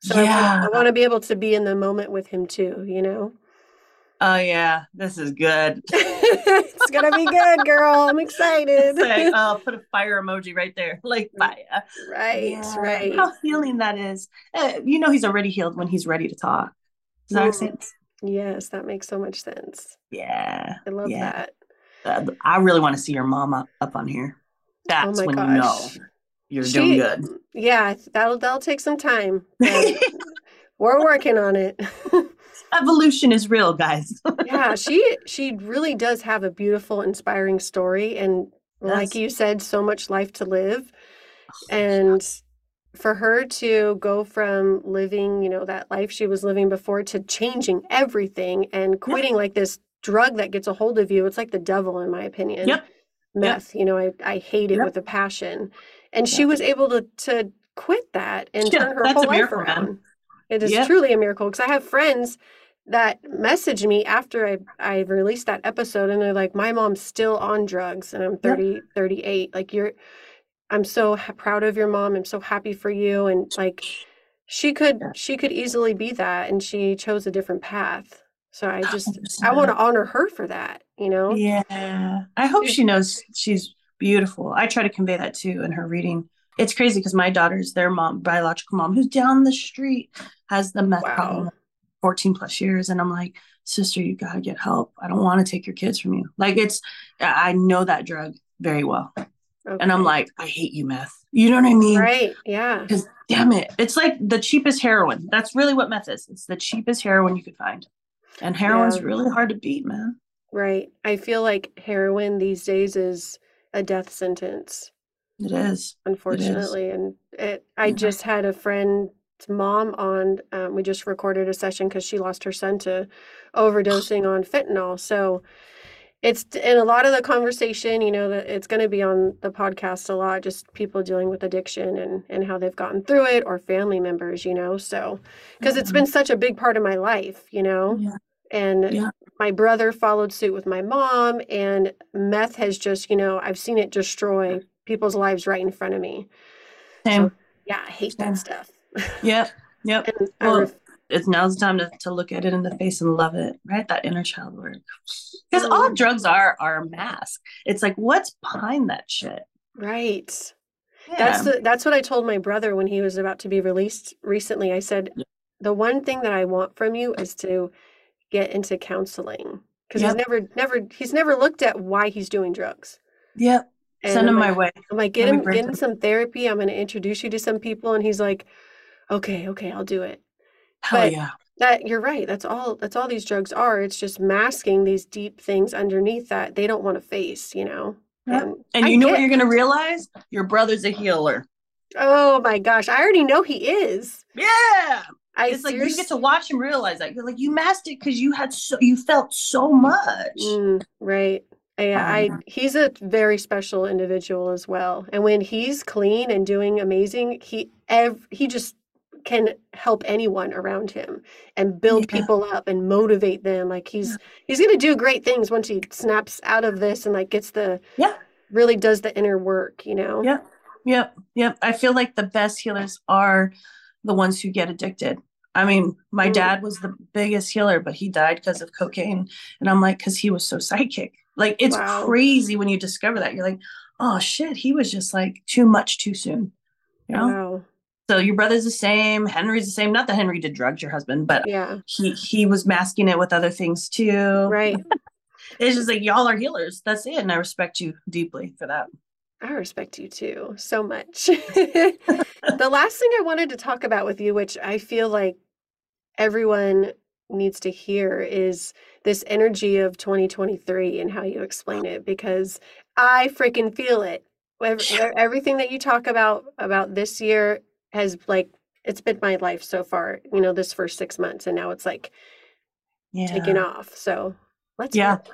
So yeah. want, I want to be able to be in the moment with him too, you know? Oh yeah, this is good. it's gonna be good, girl. I'm excited. I'll put a fire emoji right there, like fire. right, Yeah, right. How healing that is. Uh, you know, he's already healed when he's ready to talk. Does that make Mm. sense? Yes, that makes so much sense. Yeah. I love Yeah. that. Uh, I really want to see your mama up on here. That's oh when gosh. you know you're She- doing good. Yeah, that'll that'll take some time. we're working on it. Evolution is real, guys. yeah, she she really does have a beautiful, inspiring story, and like you said, so much life to live. Oh, and for her to go from living, you know, that life she was living before to changing everything and quitting like this drug that gets a hold of you, it's like the devil, in my opinion. Yep. Meth, you know, I, I hate it Yep. with a passion. And she was able to to quit that and Yeah, turn her whole life miracle, man. around. It is Yep. truly a miracle because I have friends that message me after I, I released that episode and they're like, my mom's still on drugs and I'm 30, 38. Like you're, I'm so ha- proud of your mom. I'm so happy for you. And like, she could, Yeah. she could easily be that. And she chose a different path. So I just, I want to honor her for that, you know? Yeah. I hope she knows she's beautiful. I try to convey that too in her reading. It's crazy because my daughter's their mom, biological mom, who's down the street, has the meth Wow. problem 14 plus years. And I'm like, sister, you got to get help. I don't want to take your kids from you. Like, it's, I know that drug very well. And I'm like, I hate you, meth. You know what I mean? right. Yeah. Because damn it, it's like the cheapest heroin. That's really what meth is. It's the cheapest heroin you could find. And heroin's Yeah. really hard to beat, man. Right. I feel like heroin these days is a death sentence. It is. unfortunately and it i Yeah. just had a friend's mom on um, we just recorded a session because she lost her son to overdosing on fentanyl so it's in a lot of the conversation you know that it's going to be on the podcast a lot just people dealing with addiction and and how they've gotten through it or family members you know so because it's Mhm. been such a big part of my life you know Yeah. and Yeah. my brother followed suit with my mom and meth has just you know i've seen it destroy people's lives right in front of me Same. yeah i hate that stuff Yep. Yep. and Well, it's now's the time to, to look at it in the face and love it, right? That inner child work. Because all Mm. drugs are are a mask. It's like, what's behind that shit? right Yeah. that's the, that's what i told my brother when he was about to be released recently i said the one thing that i want from you is to get into counseling because Yep. he's never never he's never looked at why he's doing drugs yep. And Send I'm him like, my way. I'm like, get him, get him some therapy. I'm going to introduce you to some people. And he's like, okay, okay, I'll do it. Hell but- yeah. That you're right. That's all. That's all these drugs are. It's just masking these deep things underneath that they don't want to face. You know. Yep. And And I you know what you're gonna realize? Your brother's a healer. Oh my gosh, I already know he is. Yeah. I it's like you get to watch him realize that. You're like, you masked it because you had so you felt so much. Mm, right. Yeah, I Um, he's a very special individual as well. And when he's clean and doing amazing, he ev- he just can help anyone around him and build Yeah. people up and motivate them. Like he's he's gonna do great things once he snaps out of this and like gets the Yeah. really does the inner work, you know? yeah yeah yeah I feel like the best healers are the ones who get addicted I mean, my Mm. dad was the biggest healer, but he died because of cocaine. And I'm like, because he was so psychic. Like, it's Wow. crazy when you discover that. You're like, oh shit, he was just like too much too soon. You know? Wow. So your brother's the same, Henry's the same. Not that Henry did drugs, your husband, but Yeah. he he was masking it with other things too. Right. It's just like y'all are healers. That's it. And I respect you deeply for that. I respect you too so much. the last thing I wanted to talk about with you, which I feel like everyone needs to hear, is this energy of 2023 and how you explain it, because I freaking feel it. Everything that you talk about about this year has like it's been my life so far. You know, this first six months, and now it's like Yeah. taking off. So let's Yeah. it.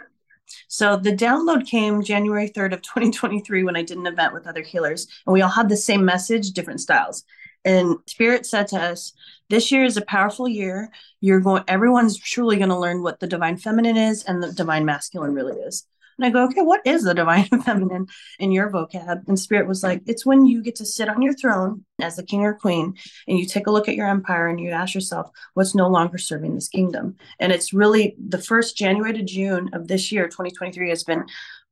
So the download came January 3rd of 2023 when I did an event with other healers and we all had the same message, different styles. And spirit said to us, this year is a powerful year. You're going everyone's truly going to learn what the divine feminine is and the divine masculine really is. And I go, okay, what is the divine feminine in your vocab? And spirit was like, it's when you get to sit on your throne as the king or queen and you take a look at your empire and you ask yourself, what's no longer serving this kingdom? And it's really the first January to June of this year, 2023, has been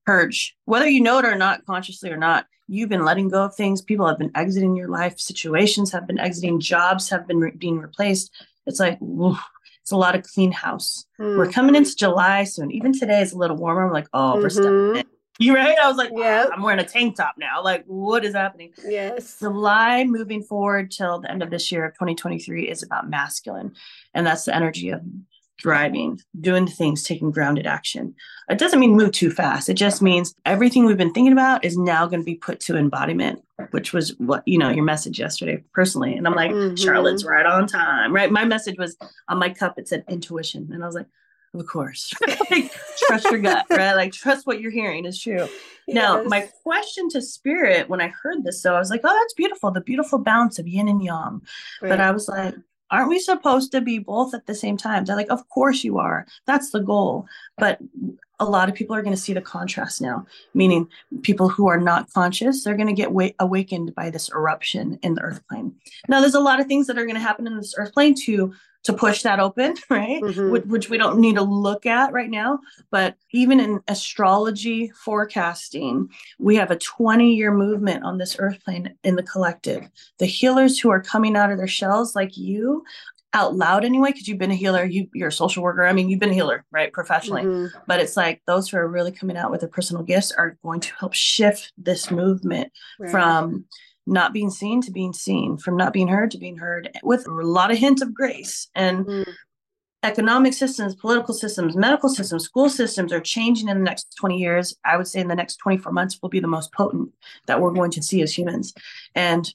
purge. Whether you know it or not, consciously or not, you've been letting go of things. People have been exiting your life. Situations have been exiting. Jobs have been re- being replaced. It's like, it's a lot of clean house. We're Mm. coming into July soon. Even today is a little warmer. I'm like, oh, we're stepping Mhm. in. You right? I was like, yeah, I'm wearing a tank top now. Like, what is happening? Yes. July moving forward till the end of this year of 2023 is about masculine. And that's the energy of driving, doing things, taking grounded action. It doesn't mean move too fast. It just means everything we've been thinking about is now going to be put to embodiment, which was what, you know, your message yesterday personally. And I'm like, Mhm. Charlotte's right on time, right? My message was on my cup, it said intuition. And I was like, of course. like, trust your gut, right? Like, trust what you're hearing is true. Now, my question to spirit when I heard this, though, I was like, oh, that's beautiful. The beautiful balance of yin and yang. But I was like, aren't we supposed to be both at the same time? They're like, of course you are. That's the goal. But a lot of people are going to see the contrast now, meaning people who are not conscious, they're going to get wa- awakened by this eruption in the earth plane. Now, there's a lot of things that are going to happen in this earth plane to to push that open, right? Mhm. Which, which we don't need to look at right now. But even in astrology forecasting, we have a 20 year movement on this earth plane in the collective. The healers who are coming out of their shells, like you, out loud anyway, because you've been a healer, you, you're a social worker. I mean, you've been a healer, right, professionally. Mhm. But it's like those who are really coming out with their personal gifts are going to help shift this movement Right. from not being seen to being seen, from not being heard to being heard, with a lot of hints of grace. And Mm. economic systems, political systems, medical systems, school systems are changing in the next 20 years. I would say in the next 24 months will be the most potent that we're going to see as humans. And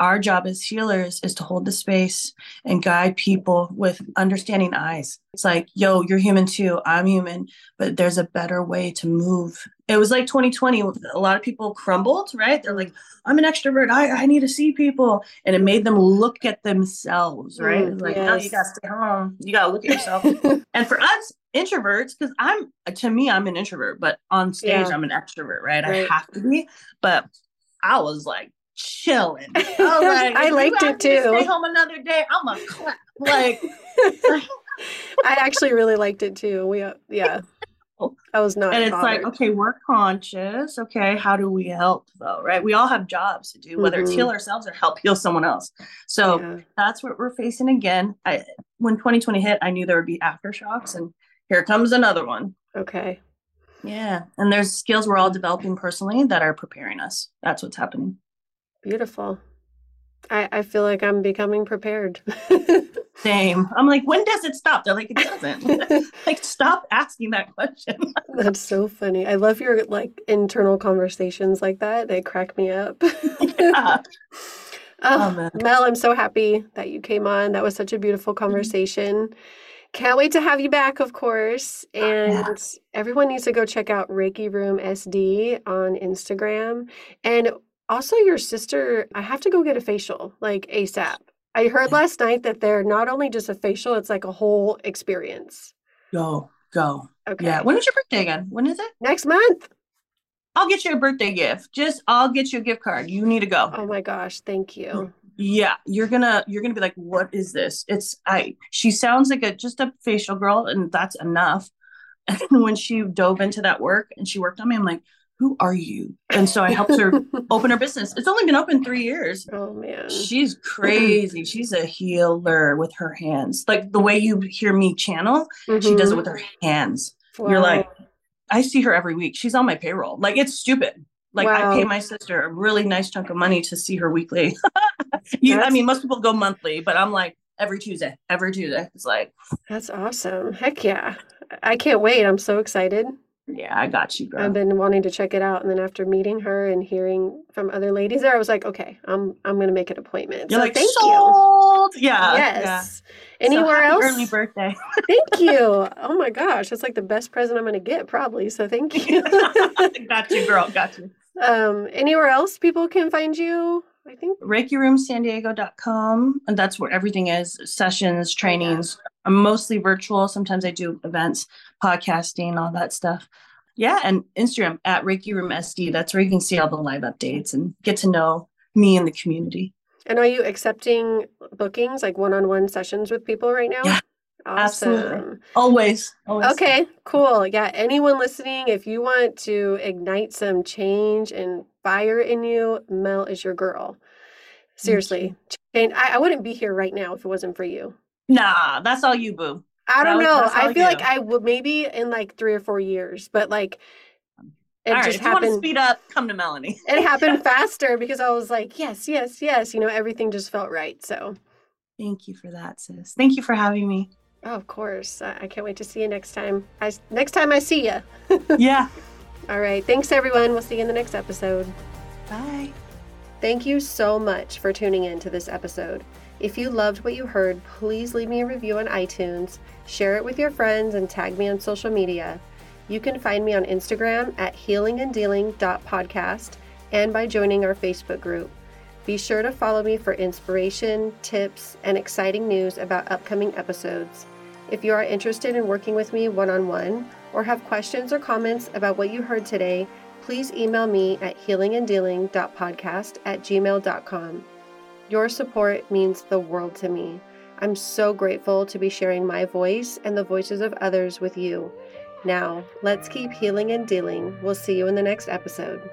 our job as healers is to hold the space and guide people with understanding eyes. It's like, yo, you're human too. I'm human, but there's a better way to move. It was like 2020. A lot of people crumbled, right? They're like, I'm an extrovert. I, I need to see people. And it made them look at themselves, right? Mm, like, no, you gotta stay home. You gotta look at yourself. and for us introverts, because I'm to me, I'm an introvert, but on stage, Yeah. I'm an extrovert, right? Right. I have to be. But I was like chilling. I was like, I liked it too. Stay home another day. I'm a clap. Like, I actually really liked it too. We, uh, yeah, I was not. and it's like, okay, we're conscious. Okay, how do we help though? Right? We all have jobs to do, whether it's Mhm. heal ourselves or help heal someone else. So Yeah. that's what we're facing again. I when 2020 hit, I knew there would be aftershocks, and here comes another one. Okay. Yeah, and there's skills we're all developing personally that are preparing us. That's what's happening. Beautiful. I, I feel like I'm becoming prepared. Same. I'm like, when does it stop? They're like, it doesn't. like, stop asking that question. That's so funny. I love your like internal conversations like that. They crack me up. Yeah. Oh, Oh, man. Mel, I'm so happy that you came on. That was such a beautiful Mm-hmm. conversation. Can't wait to have you back, of course. And Yeah. everyone needs to go check out Reiki Room SD on Instagram. And also, your sister, I have to go get a facial like ASAP. I heard last night that they're not only just a facial, it's like a whole experience. Go, go. Okay. Yeah. When is your birthday again? When is it? Next month. I'll get you a birthday gift. Just, I'll get you a gift card. You need to go. Oh my gosh, thank you. yeah you're gonna you're gonna be like what is this it's i she sounds like a just a facial girl and that's enough and when she dove into that work and she worked on me i'm like who are you and so i helped her open her business it's only been open three years oh man she's crazy she's a healer with her hands like the way you hear me channel mm-hmm. she does it mm-hmm. with her hands wow. you're like i see her every week she's on my payroll like it's stupid like wow. I pay my sister a really nice chunk of money to see her weekly. you, I mean, most people go monthly, but I'm like every Tuesday, every Tuesday. It's like that's awesome. Heck yeah! I can't wait. I'm so excited. Yeah, I got you, girl. I've been wanting to check it out, and then after meeting her and hearing from other ladies there, I was like, okay, I'm I'm gonna make an appointment. You're so like, thank sold. you. Yeah. Yes. Yeah. Anywhere so else? Early birthday. thank you. Oh my gosh, that's like the best present I'm gonna get, probably. So thank you. got you, girl. Got you. Um, anywhere else people can find you? I think ReikiRoomSanDiego.com. And that's where everything is sessions, oh, trainings. I'm mostly virtual. Sometimes I do events, podcasting, all that stuff. Yeah. And Instagram at Reiki Room SD. That's where you can see all the live updates and get to know me and the community. And are you accepting bookings, like one on one sessions with people right now? Yeah. Awesome. Absolutely. Always. Always. Okay, cool. Yeah, anyone listening, if you want to ignite some change and fire in you, Mel is your girl. Seriously. And I, I wouldn't be here right now if it wasn't for you. Nah, that's all you, boo. I don't know. I feel you. like I would maybe in like three or four years, but like it All just right, happened. speed up, come to Melanie. it happened faster because I was like, yes, yes, yes. You know, everything just felt right. So thank you for that, sis. Thank you for having me. Oh, of course. I can't wait to see you next time. I next time I see you. yeah. All right. Thanks, everyone. We'll see you in the next episode. Bye. Thank you so much for tuning in to this episode. If you loved what you heard, please leave me a review on iTunes, share it with your friends, and tag me on social media. You can find me on Instagram at healinganddealing.podcast and by joining our Facebook group. Be sure to follow me for inspiration, tips, and exciting news about upcoming episodes. If you are interested in working with me one on one or have questions or comments about what you heard today, please email me at healinganddealing.podcast at gmail.com. Your support means the world to me. I'm so grateful to be sharing my voice and the voices of others with you. Now, let's keep healing and dealing. We'll see you in the next episode.